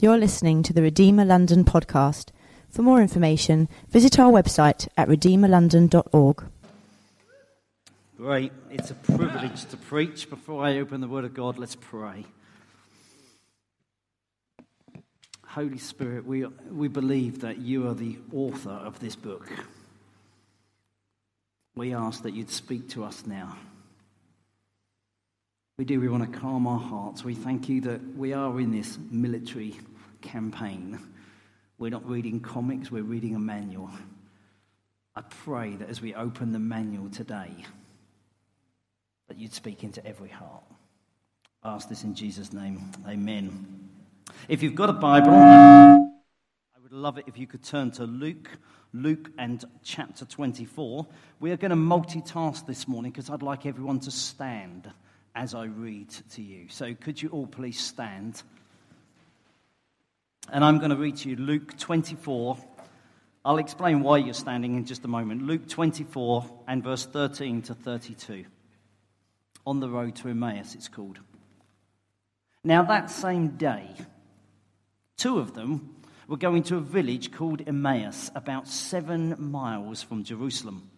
You're listening to the Redeemer London podcast. For more information, visit our website at redeemerlondon.org. Great. It's a privilege to preach. Before I open the Word of God, let's pray. Holy Spirit, we, we believe that you are the author of this book. We ask that you'd speak to us now. We do. We want to calm our hearts. We thank you that we are in this military campaign. We're not reading comics, we're reading a manual. I pray that as we open the manual today, that you'd speak into every heart. I ask this in Jesus' name. Amen. If you've got a Bible, I would love it if you could turn to Luke, Luke and chapter 24. We are going to multitask this morning because I'd like everyone to stand as I read to you. So could you all please stand? And I'm going to read to you Luke 24. I'll explain why you're standing in just a moment. Luke 24 and verse 13 to 32. On the road to Emmaus, it's called. Now, that same day, two of them were going to a village called Emmaus, about seven miles from Jerusalem.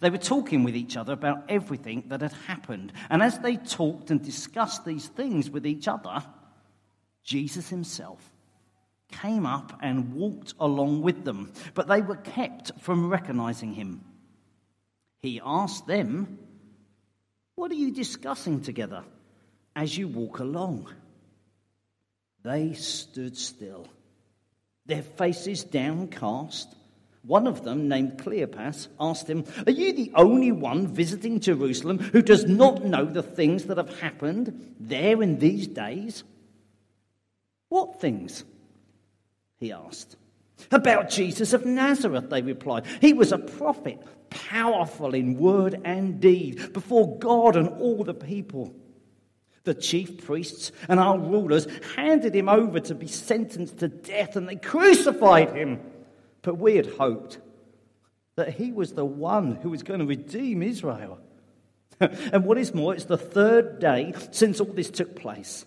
They were talking with each other about everything that had happened. And as they talked and discussed these things with each other, Jesus himself came up and walked along with them, but they were kept from recognizing him. He asked them, What are you discussing together as you walk along? They stood still, their faces downcast. One of them, named Cleopas, asked him, Are you the only one visiting Jerusalem who does not know the things that have happened there in these days? What things? He asked. About Jesus of Nazareth, they replied. He was a prophet, powerful in word and deed, before God and all the people. The chief priests and our rulers handed him over to be sentenced to death, and they crucified him. But we had hoped that he was the one who was going to redeem Israel. and what is more, it's the third day since all this took place.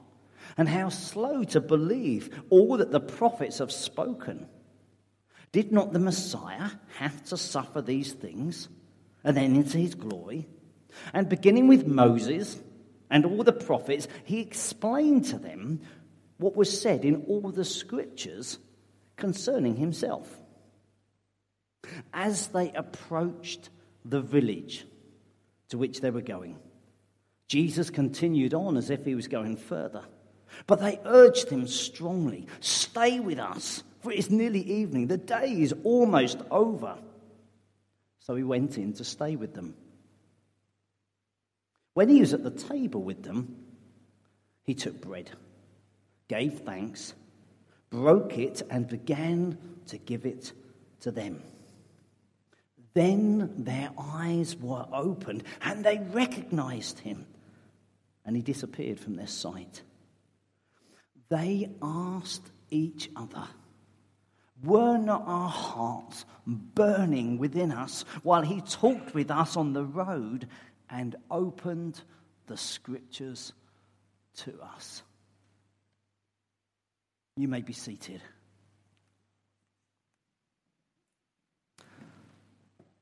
And how slow to believe all that the prophets have spoken. Did not the Messiah have to suffer these things and then into his glory? And beginning with Moses and all the prophets, he explained to them what was said in all the scriptures concerning himself. As they approached the village to which they were going, Jesus continued on as if he was going further. But they urged him strongly Stay with us, for it is nearly evening. The day is almost over. So he went in to stay with them. When he was at the table with them, he took bread, gave thanks, broke it, and began to give it to them. Then their eyes were opened and they recognized him, and he disappeared from their sight. They asked each other, Were not our hearts burning within us while he talked with us on the road and opened the scriptures to us? You may be seated.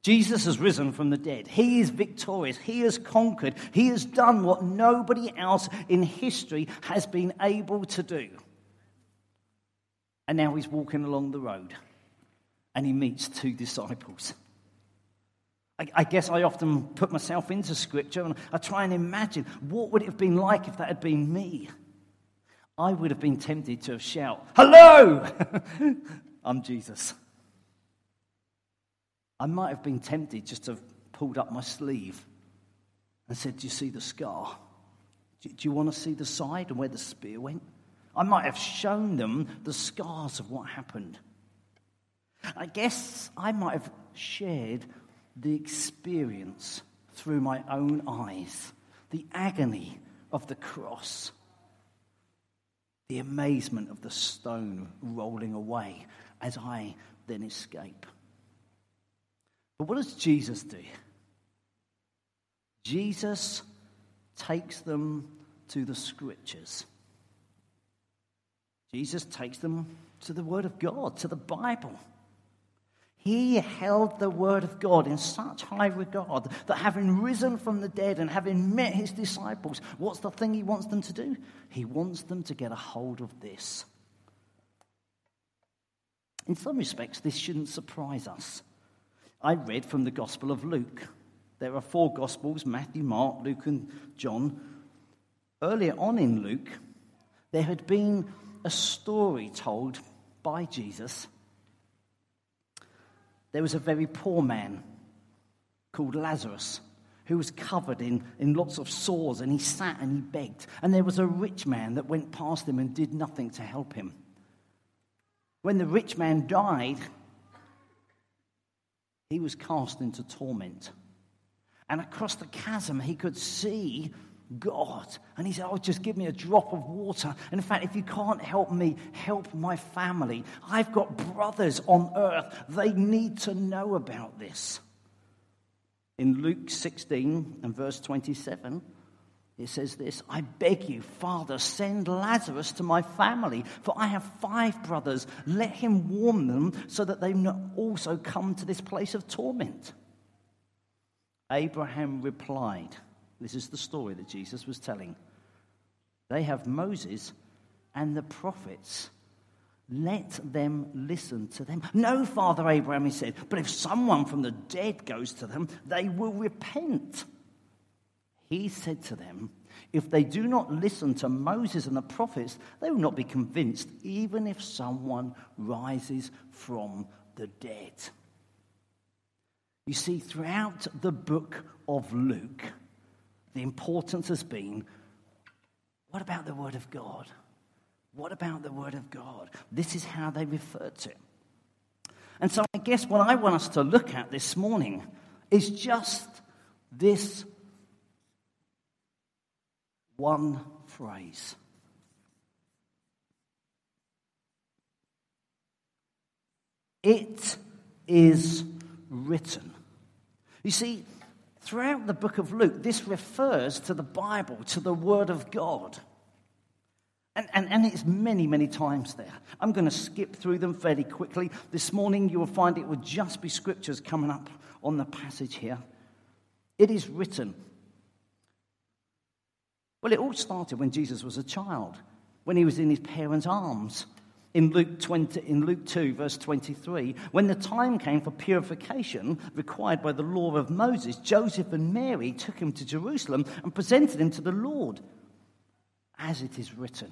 Jesus has risen from the dead. He is victorious. He has conquered. He has done what nobody else in history has been able to do. And now he's walking along the road and he meets two disciples. I, I guess I often put myself into scripture and I try and imagine what would it have been like if that had been me. I would have been tempted to shouted, Hello! I'm Jesus. I might have been tempted just to have pulled up my sleeve and said, Do you see the scar? Do you want to see the side and where the spear went? I might have shown them the scars of what happened. I guess I might have shared the experience through my own eyes, the agony of the cross, the amazement of the stone rolling away as I then escape. But what does Jesus do? Jesus takes them to the scriptures. Jesus takes them to the Word of God, to the Bible. He held the word of God in such high regard that having risen from the dead and having met his disciples, what's the thing he wants them to do? He wants them to get a hold of this. In some respects, this shouldn't surprise us. I read from the Gospel of Luke. There are four Gospels Matthew, Mark, Luke, and John. Earlier on in Luke, there had been a story told by Jesus there was a very poor man called Lazarus who was covered in, in lots of sores and he sat and he begged. And there was a rich man that went past him and did nothing to help him. When the rich man died, he was cast into torment. And across the chasm, he could see God. And he said, Oh, just give me a drop of water. And in fact, if you can't help me, help my family. I've got brothers on earth. They need to know about this. In Luke 16 and verse 27, it says this I beg you, Father, send Lazarus to my family, for I have five brothers. Let him warn them so that they not also come to this place of torment. Abraham replied, this is the story that Jesus was telling. They have Moses and the prophets. Let them listen to them. No, Father Abraham, he said, but if someone from the dead goes to them, they will repent. He said to them, If they do not listen to Moses and the prophets, they will not be convinced, even if someone rises from the dead. You see, throughout the book of Luke, the importance has been what about the Word of God? What about the Word of God? This is how they refer to it. And so I guess what I want us to look at this morning is just this one phrase. It is written. You see, Throughout the book of Luke, this refers to the Bible, to the Word of God. And, and, and, it's many, many times there. I'm going to skip through them fairly quickly. This morning, you will find it would just be scriptures coming up on the passage here. It is written. Well, it all started when Jesus was a child, when he was in his parents' arms in Luke, 20, in Luke 2, verse 23, when the time came for purification required by the law of Moses, Joseph and Mary took him to Jerusalem and presented him to the Lord, as it is written.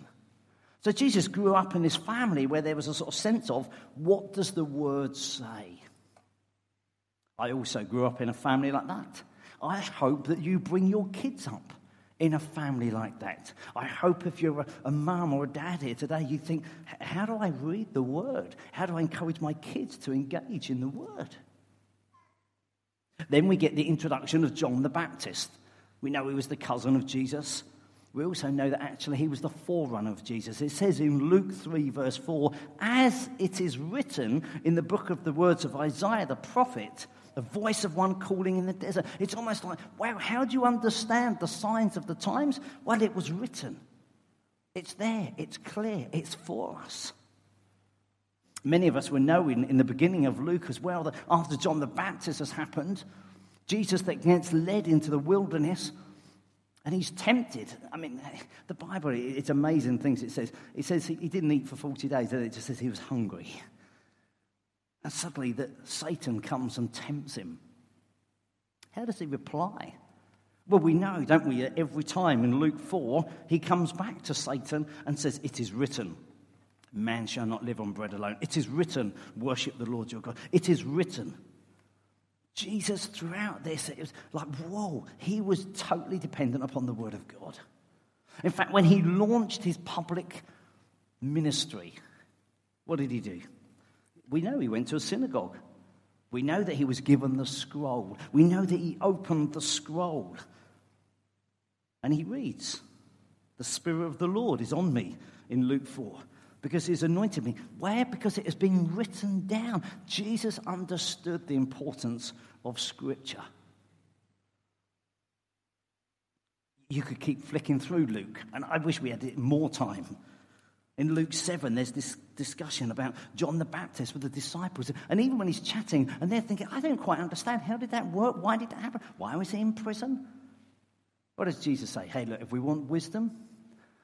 So Jesus grew up in this family where there was a sort of sense of what does the word say? I also grew up in a family like that. I hope that you bring your kids up in a family like that. I hope if you're a, a mum or a dad here today, you think, how do I read the word? How do I encourage my kids to engage in the word? Then we get the introduction of John the Baptist. We know he was the cousin of Jesus. We also know that actually he was the forerunner of Jesus. It says in Luke 3, verse 4, as it is written in the book of the words of Isaiah the prophet, the voice of one calling in the desert. It's almost like, wow, how do you understand the signs of the times? Well, it was written. It's there, it's clear, it's for us. Many of us will know in, in the beginning of Luke as well that after John the Baptist has happened, Jesus that gets led into the wilderness and he's tempted. I mean, the Bible, it's amazing things it says. It says he, he didn't eat for 40 days, and it just says he was hungry. And suddenly that Satan comes and tempts him. How does he reply? Well, we know, don't we, every time in Luke 4, he comes back to Satan and says, It is written, man shall not live on bread alone. It is written, worship the Lord your God. It is written. Jesus, throughout this, it was like, whoa, he was totally dependent upon the word of God. In fact, when he launched his public ministry. What did he do? We know he went to a synagogue. We know that he was given the scroll. We know that he opened the scroll. And he reads, The Spirit of the Lord is on me in Luke 4 because he's anointed me. Where? Because it has been written down. Jesus understood the importance of Scripture. You could keep flicking through Luke, and I wish we had more time. In Luke 7, there's this discussion about John the Baptist with the disciples. And even when he's chatting, and they're thinking, I don't quite understand. How did that work? Why did that happen? Why was he in prison? What does Jesus say? Hey, look, if we want wisdom,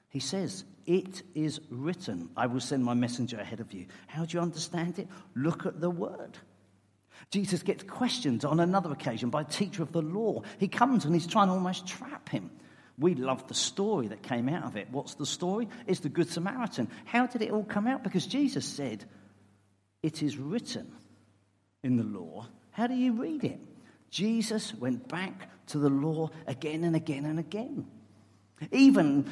he says, It is written, I will send my messenger ahead of you. How do you understand it? Look at the word. Jesus gets questioned on another occasion by a teacher of the law. He comes and he's trying to almost trap him. We love the story that came out of it. What's the story? It's the Good Samaritan. How did it all come out? Because Jesus said, It is written in the law. How do you read it? Jesus went back to the law again and again and again. Even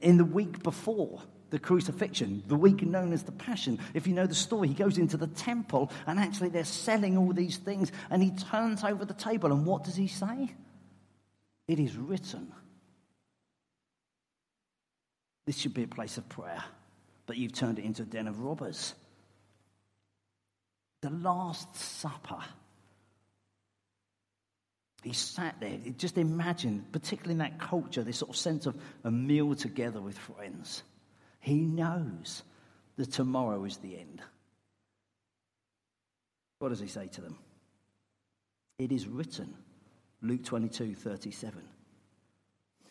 in the week before the crucifixion, the week known as the Passion, if you know the story, he goes into the temple and actually they're selling all these things and he turns over the table and what does he say? It is written. This should be a place of prayer, but you've turned it into a den of robbers. The Last Supper. He sat there. Just imagine, particularly in that culture, this sort of sense of a meal together with friends. He knows that tomorrow is the end. What does he say to them? It is written, Luke 22 37.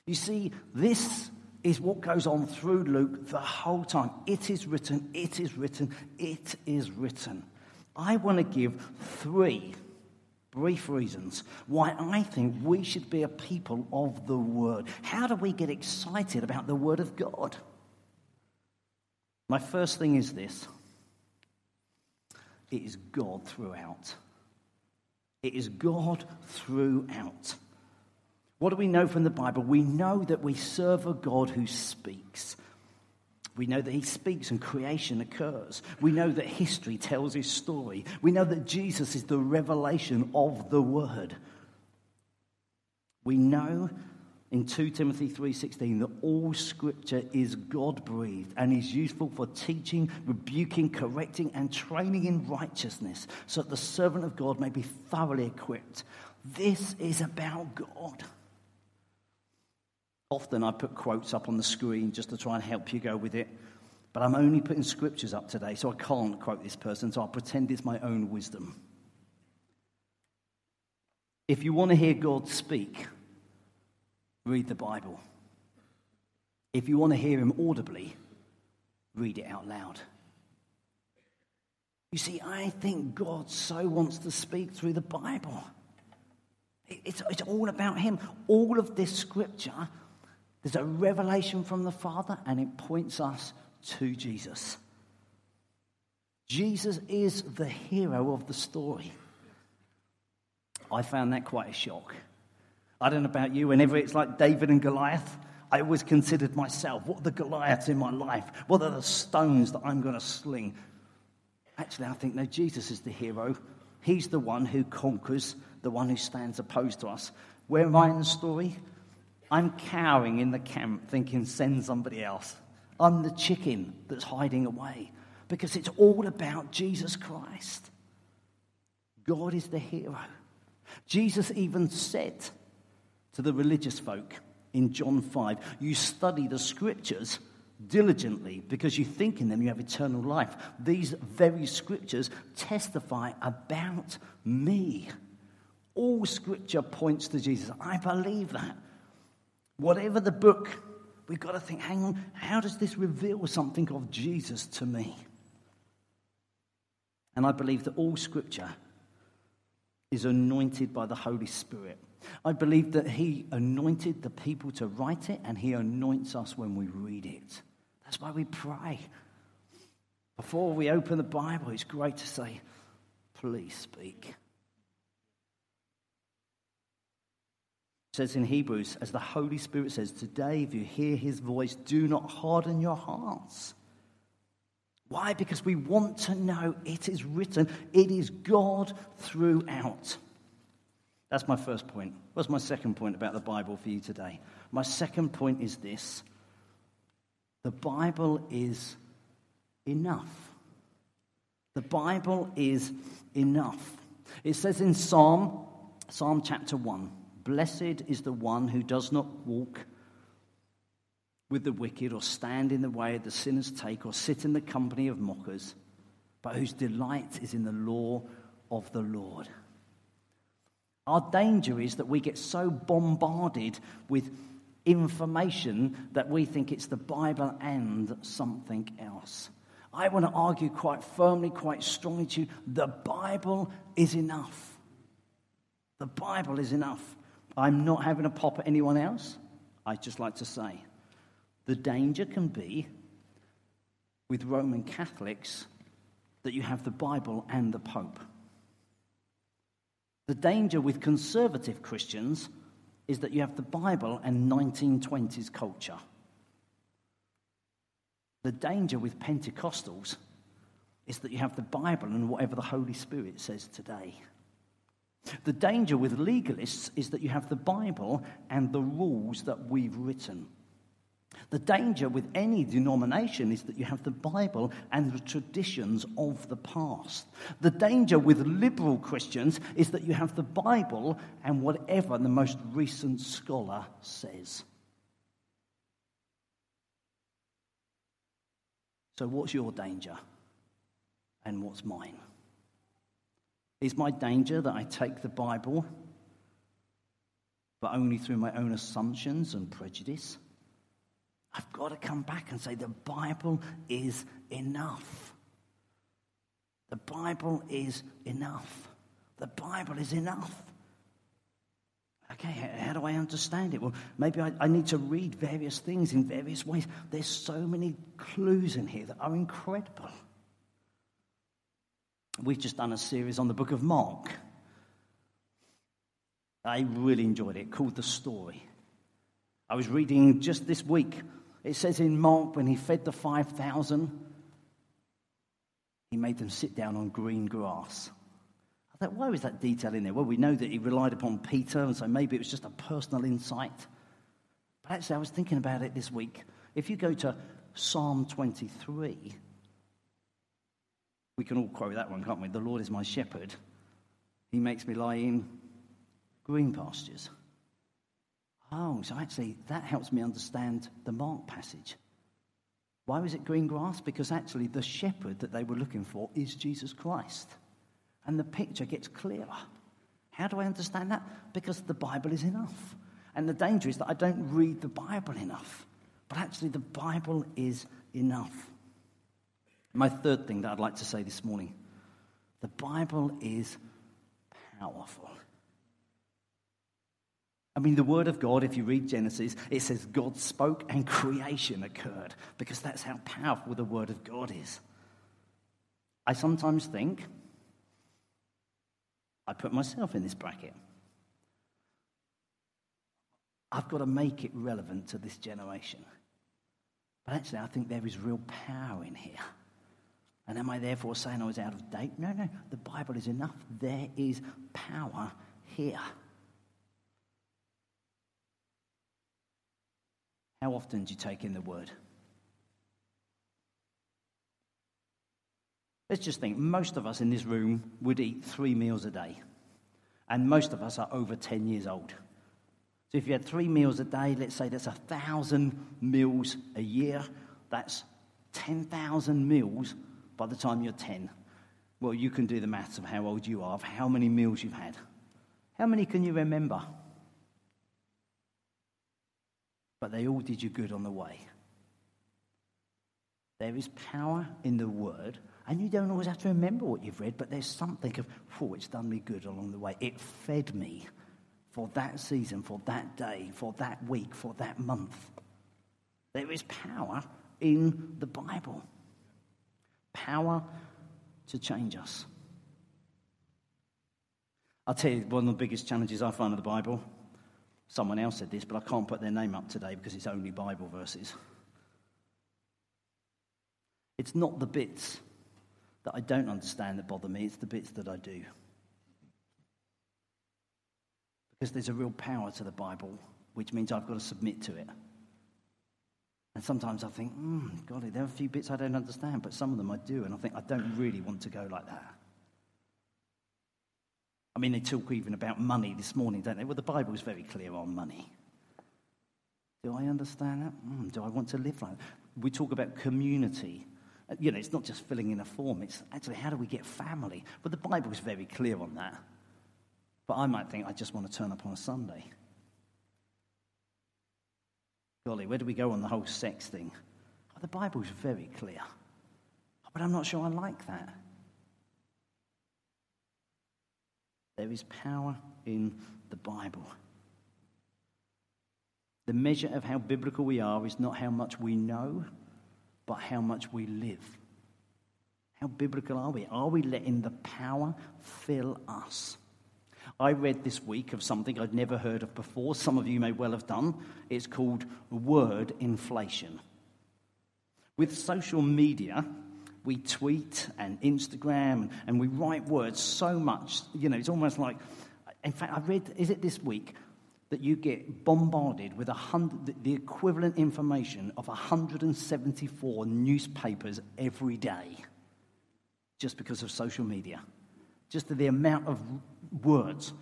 You see, this is what goes on through Luke the whole time. It is written, it is written, it is written. I want to give three brief reasons why I think we should be a people of the Word. How do we get excited about the Word of God? My first thing is this it is God throughout. It is God throughout. What do we know from the Bible? We know that we serve a God who speaks. We know that he speaks and creation occurs. We know that history tells his story. We know that Jesus is the revelation of the word. We know in 2 Timothy 3:16 that all scripture is God-breathed and is useful for teaching, rebuking, correcting and training in righteousness so that the servant of God may be thoroughly equipped. This is about God. Often I put quotes up on the screen just to try and help you go with it. But I'm only putting scriptures up today, so I can't quote this person, so I'll pretend it's my own wisdom. If you want to hear God speak, read the Bible. If you want to hear Him audibly, read it out loud. You see, I think God so wants to speak through the Bible. It's, it's all about Him. All of this scripture there's a revelation from the Father, and it points us to Jesus. Jesus is the hero of the story. I found that quite a shock. I don't know about you, whenever it's like David and Goliath, I always considered myself what are the Goliaths in my life? What are the stones that I'm going to sling? Actually, I think no, Jesus is the hero. He's the one who conquers, the one who stands opposed to us. Where am I in the story? I'm cowering in the camp thinking, send somebody else. I'm the chicken that's hiding away because it's all about Jesus Christ. God is the hero. Jesus even said to the religious folk in John 5, You study the scriptures diligently because you think in them you have eternal life. These very scriptures testify about me. All scripture points to Jesus. I believe that. Whatever the book, we've got to think hang on, how does this reveal something of Jesus to me? And I believe that all scripture is anointed by the Holy Spirit. I believe that He anointed the people to write it, and He anoints us when we read it. That's why we pray. Before we open the Bible, it's great to say, Please speak. Says in Hebrews, as the Holy Spirit says, Today, if you hear his voice, do not harden your hearts. Why? Because we want to know it is written, it is God throughout. That's my first point. What's my second point about the Bible for you today? My second point is this the Bible is enough. The Bible is enough. It says in Psalm, Psalm chapter 1 Blessed is the one who does not walk with the wicked, or stand in the way of the sinners take, or sit in the company of mockers, but whose delight is in the law of the Lord. Our danger is that we get so bombarded with information that we think it's the Bible and something else. I want to argue quite firmly, quite strongly to you the Bible is enough. The Bible is enough. I'm not having a pop at anyone else. I'd just like to say the danger can be with Roman Catholics that you have the Bible and the Pope. The danger with conservative Christians is that you have the Bible and 1920s culture. The danger with Pentecostals is that you have the Bible and whatever the Holy Spirit says today. The danger with legalists is that you have the Bible and the rules that we've written. The danger with any denomination is that you have the Bible and the traditions of the past. The danger with liberal Christians is that you have the Bible and whatever the most recent scholar says. So, what's your danger and what's mine? Is my danger that I take the Bible, but only through my own assumptions and prejudice? I've got to come back and say the Bible is enough. The Bible is enough. The Bible is enough. Okay, how do I understand it? Well, maybe I, I, need to read various things in various ways. There's so many clues in here that are incredible. We've just done a series on the book of Mark. I really enjoyed it, called The Story. I was reading just this week it says in Mark, when he fed the 5,000, he made them sit down on green grass. I thought, why was that detail in there? Well, we know that he relied upon Peter, and so maybe it was just a personal insight. But actually, I was thinking about it this week. If you go to Psalm 23, we can all quote that one, can't we? The Lord is my shepherd. He makes me lie in green pastures. Oh, so actually, that helps me understand the Mark passage. Why was it green grass? Because actually, the shepherd that they were looking for is Jesus Christ. And the picture gets clearer. How do I understand that? Because the Bible is enough. And the danger is that I don't read the Bible enough. But actually, the Bible is enough. My third thing that I'd like to say this morning the Bible is powerful. I mean, the Word of God, if you read Genesis, it says God spoke and creation occurred because that's how powerful the Word of God is. I sometimes think I put myself in this bracket. I've got to make it relevant to this generation. But actually, I think there is real power in here. And am I therefore saying I was out of date? No, no. The Bible is enough. There is power here. How often do you take in the word? Let's just think most of us in this room would eat three meals a day, and most of us are over 10 years old. So if you had three meals a day, let's say that's a thousand meals a year, that's 10,000 meals by the time you're 10. Well, you can do the maths of how old you are, of how many meals you've had. How many can you remember? but they all did you good on the way. There is power in the word, and you don't always have to remember what you've read, but there's something of, oh, it's done me good along the way. It fed me for that season, for that day, for that week, for that month. There is power in the Bible. Power to change us. I'll tell you, one of the biggest challenges I find in the Bible Someone else said this, but I can't put their name up today because it's only Bible verses. It's not the bits that I don't understand that bother me, it's the bits that I do. Because there's a real power to the Bible, which means I've got to submit to it. And sometimes I think, hmm, golly, there are a few bits I don't understand, but some of them I do, and I think I don't really want to go like that. I mean, they talk even about money this morning, don't they? Well, the Bible is very clear on money. Do I understand that? Mm, do I want to live like that? We talk about community. Uh, you know, it's not just filling in a form, it's actually how do we get family? But the Bible is very clear on that. But I might think I just want to turn up on a Sunday. Golly, where do we go on the whole sex thing? Well, the Bible is very clear. But I'm not sure I like that. There is power in the Bible. The measure of how biblical we are is not how much we know, but how much we live. How biblical are we? Are we letting the power fill us? I read this week of something I'd never heard of before. Some of you may well have done. It's called word inflation. With social media, we tweet and Instagram and we write words so much, you know, it's almost like, in fact, I read, is it this week, that you get bombarded with hundred, the equivalent information of 174 newspapers every day just because of social media. Just the amount of words.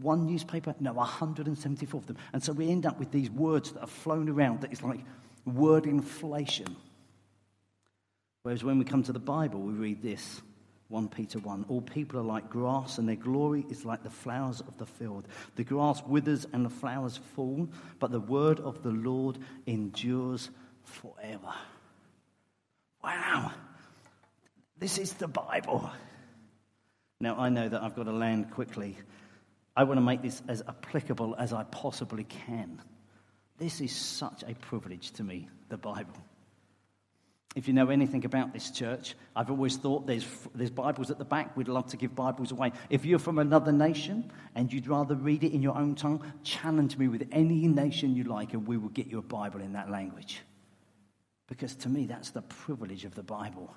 One newspaper, no, 174 of them. And so we end up with these words that are flown around that is like word inflation. Whereas when we come to the Bible, we read this 1 Peter 1 All people are like grass, and their glory is like the flowers of the field. The grass withers and the flowers fall, but the word of the Lord endures forever. Wow, this is the Bible. Now, I know that I've got to land quickly. I want to make this as applicable as I possibly can. This is such a privilege to me, the Bible. If you know anything about this church, I've always thought there's, there's Bibles at the back. We'd love to give Bibles away. If you're from another nation and you'd rather read it in your own tongue, challenge me with any nation you like, and we will get you a Bible in that language. Because to me, that's the privilege of the Bible.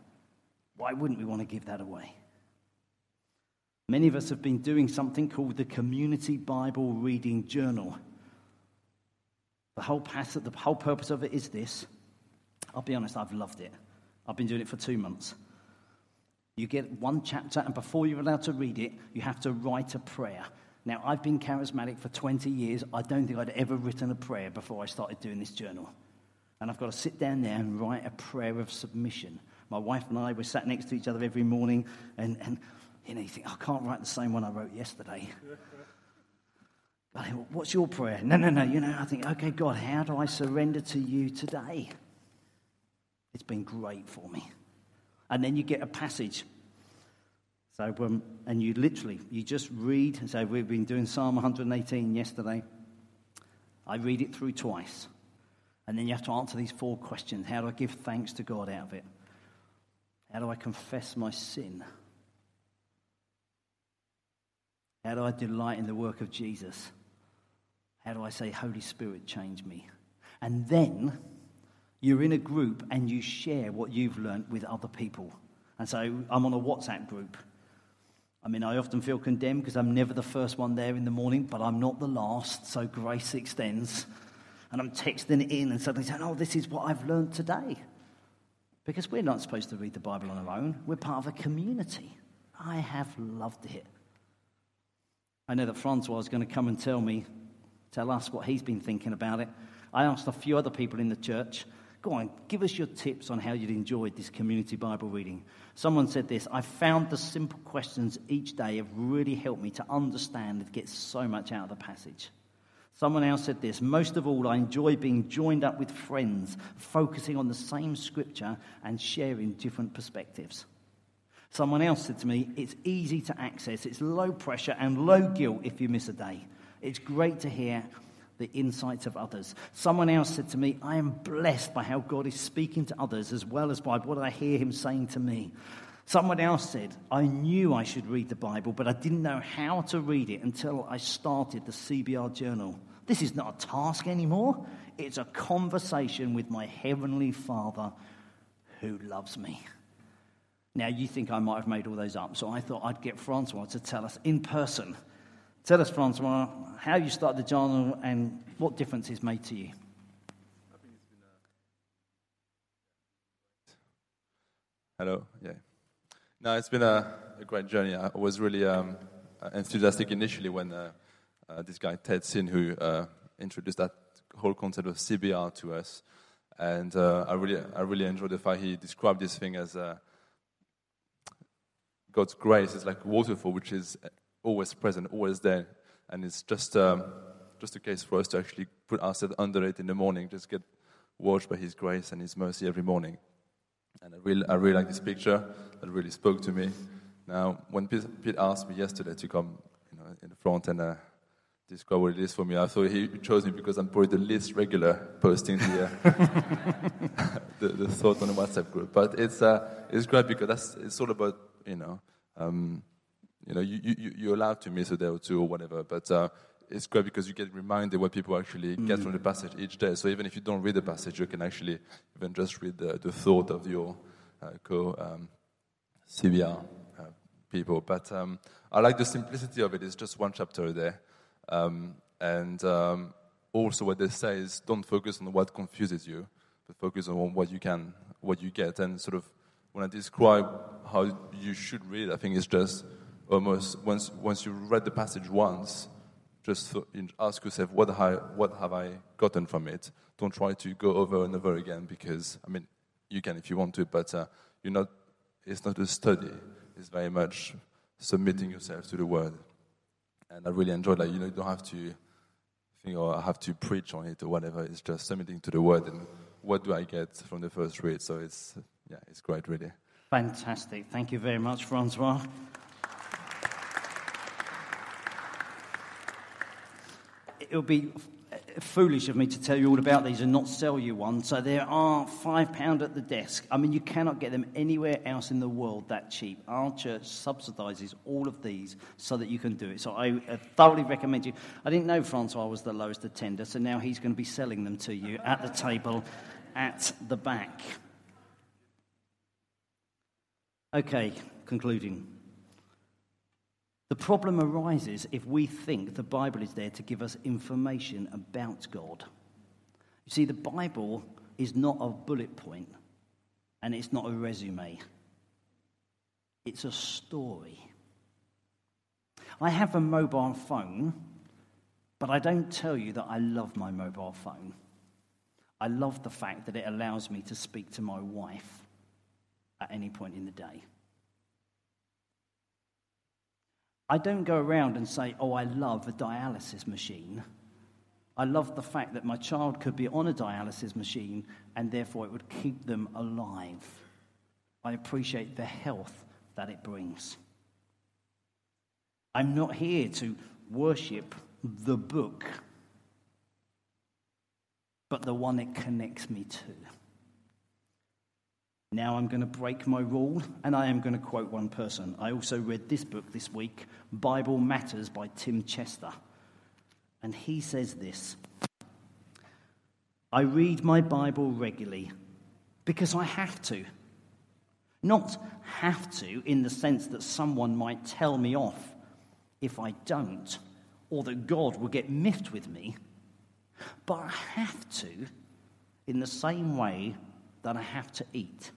Why wouldn't we want to give that away? Many of us have been doing something called the Community Bible Reading Journal. The whole, the whole purpose of it is this I'll be honest, I've loved it. I've been doing it for two months. You get one chapter, and before you're allowed to read it, you have to write a prayer. Now, I've been charismatic for 20 years. I don't think I'd ever written a prayer before I started doing this journal. And I've got to sit down there and write a prayer of submission. My wife and I were sat next to each other every morning, and, and you know, you think, I can't write the same one I wrote yesterday. What's your prayer? No, no, no. You know, I think, okay, God, how do I surrender to you today? It's been great for me. And then you get a passage. So, um, and you literally, you just read. So we've been doing Psalm 118 yesterday. I read it through twice. And then you have to answer these four questions. How do I give thanks to God out of it? How do I confess my sin? How do I delight in the work of Jesus? How do I say, Holy Spirit, change me? And then you're in a group and you share what you've learned with other people. And so I'm on a WhatsApp group. I mean, I often feel condemned because I'm never the first one there in the morning, but I'm not the last, so grace extends. And I'm texting it in and suddenly saying, Oh, this is what I've learned today. Because we're not supposed to read the Bible on our own, we're part of a community. I have loved it. I know that Francois is going to come and tell me, tell us what he's been thinking about it. I asked a few other people in the church Go on, give us your tips on how you'd enjoyed this community Bible reading. Someone said this I found the simple questions each day have really helped me to understand and get so much out of the passage. Someone else said this Most of all, I enjoy being joined up with friends, focusing on the same scripture and sharing different perspectives. Someone else said to me, It's easy to access, it's low pressure and low guilt if you miss a day. It's great to hear the insights of others. Someone else said to me, I am blessed by how God is speaking to others as well as by what I hear him saying to me. Someone else said, I knew I should read the Bible, but I didn't know how to read it until I started the CBR journal. This is not a task anymore, it's a conversation with my Heavenly Father who loves me. Now, you think I might have made all those up, so I thought I'd get Francois to tell us in person. Tell us, Francois, how you started the journal and what difference it's made to you. Hello, yeah. No, it's been a, a great journey. I was really um, enthusiastic initially when uh, uh, this guy, Ted Sin, who uh, introduced that whole concept of CBR to us. And uh, I, really, I really enjoyed the fact he described this thing as uh, God's grace is like a waterfall, which is always present, always there. And it's just, um, just a case for us to actually put ourselves under it in the morning, just get washed by His grace and His mercy every morning. And I really, I really like this picture. That really spoke to me. Now, when Pete asked me yesterday to come you know, in the front and uh, describe what it is for me, I thought he chose me because I'm probably the least regular posting the, uh, the, the, thought on the WhatsApp group. But it's, uh, it's great because that's, it's all about, you know, um, you know, you, you, you're allowed to miss a day or two or whatever, but uh, it's great because you get reminded what people actually mm. get from the passage each day. So even if you don't read the passage, you can actually even just read the, the thought of your uh, co um, CBR uh, people. But um, I like the simplicity of it. It's just one chapter there. Um, and um, also what they say is don't focus on what confuses you, but focus on what you can, what you get. And sort of when I describe how you should read, I think it's just almost once, once you read the passage once, just ask yourself, what, I, what have I gotten from it? Don't try to go over and over again because, I mean, you can if you want to, but uh, you're not, it's not a study. It's very much submitting yourself to the word. And I really enjoyed that. You know, you don't have to think, or I have to preach on it or whatever. It's just submitting to the word and what do I get from the first read. So it's, yeah, it's great, really. Fantastic. Thank you very much, Francois. it would be foolish of me to tell you all about these and not sell you one. So there are five pound at the desk. I mean, you cannot get them anywhere else in the world that cheap. Our church subsidizes all of these so that you can do it. So I uh, thoroughly recommend you. I didn't know Francois was the lowest attender, so now he's going to be selling them to you at the table at the back. Okay, concluding. The problem arises if we think the Bible is there to give us information about God. You see, the Bible is not a bullet point and it's not a resume, it's a story. I have a mobile phone, but I don't tell you that I love my mobile phone. I love the fact that it allows me to speak to my wife at any point in the day. I don't go around and say, oh, I love a dialysis machine. I love the fact that my child could be on a dialysis machine and therefore it would keep them alive. I appreciate the health that it brings. I'm not here to worship the book, but the one it connects me to. Now I'm going to break my rule and I am going to quote one person. I also read this book this week, Bible Matters by Tim Chester. And he says this I read my Bible regularly because I have to. Not have to in the sense that someone might tell me off if I don't, or that God will get miffed with me, but I have to in the same way that I have to eat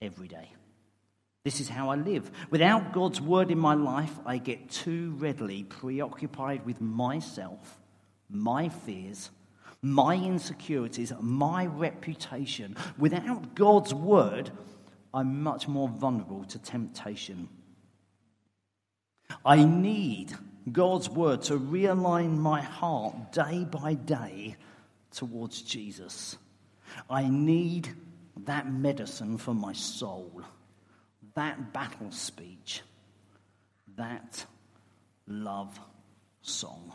every day. This is how I live. Without God's word in my life, I get too readily preoccupied with myself, my fears, my insecurities, my reputation. Without God's word, I'm much more vulnerable to temptation. I need God's word to realign my heart day by day towards Jesus. I need that medicine for my soul, that battle speech, that love song.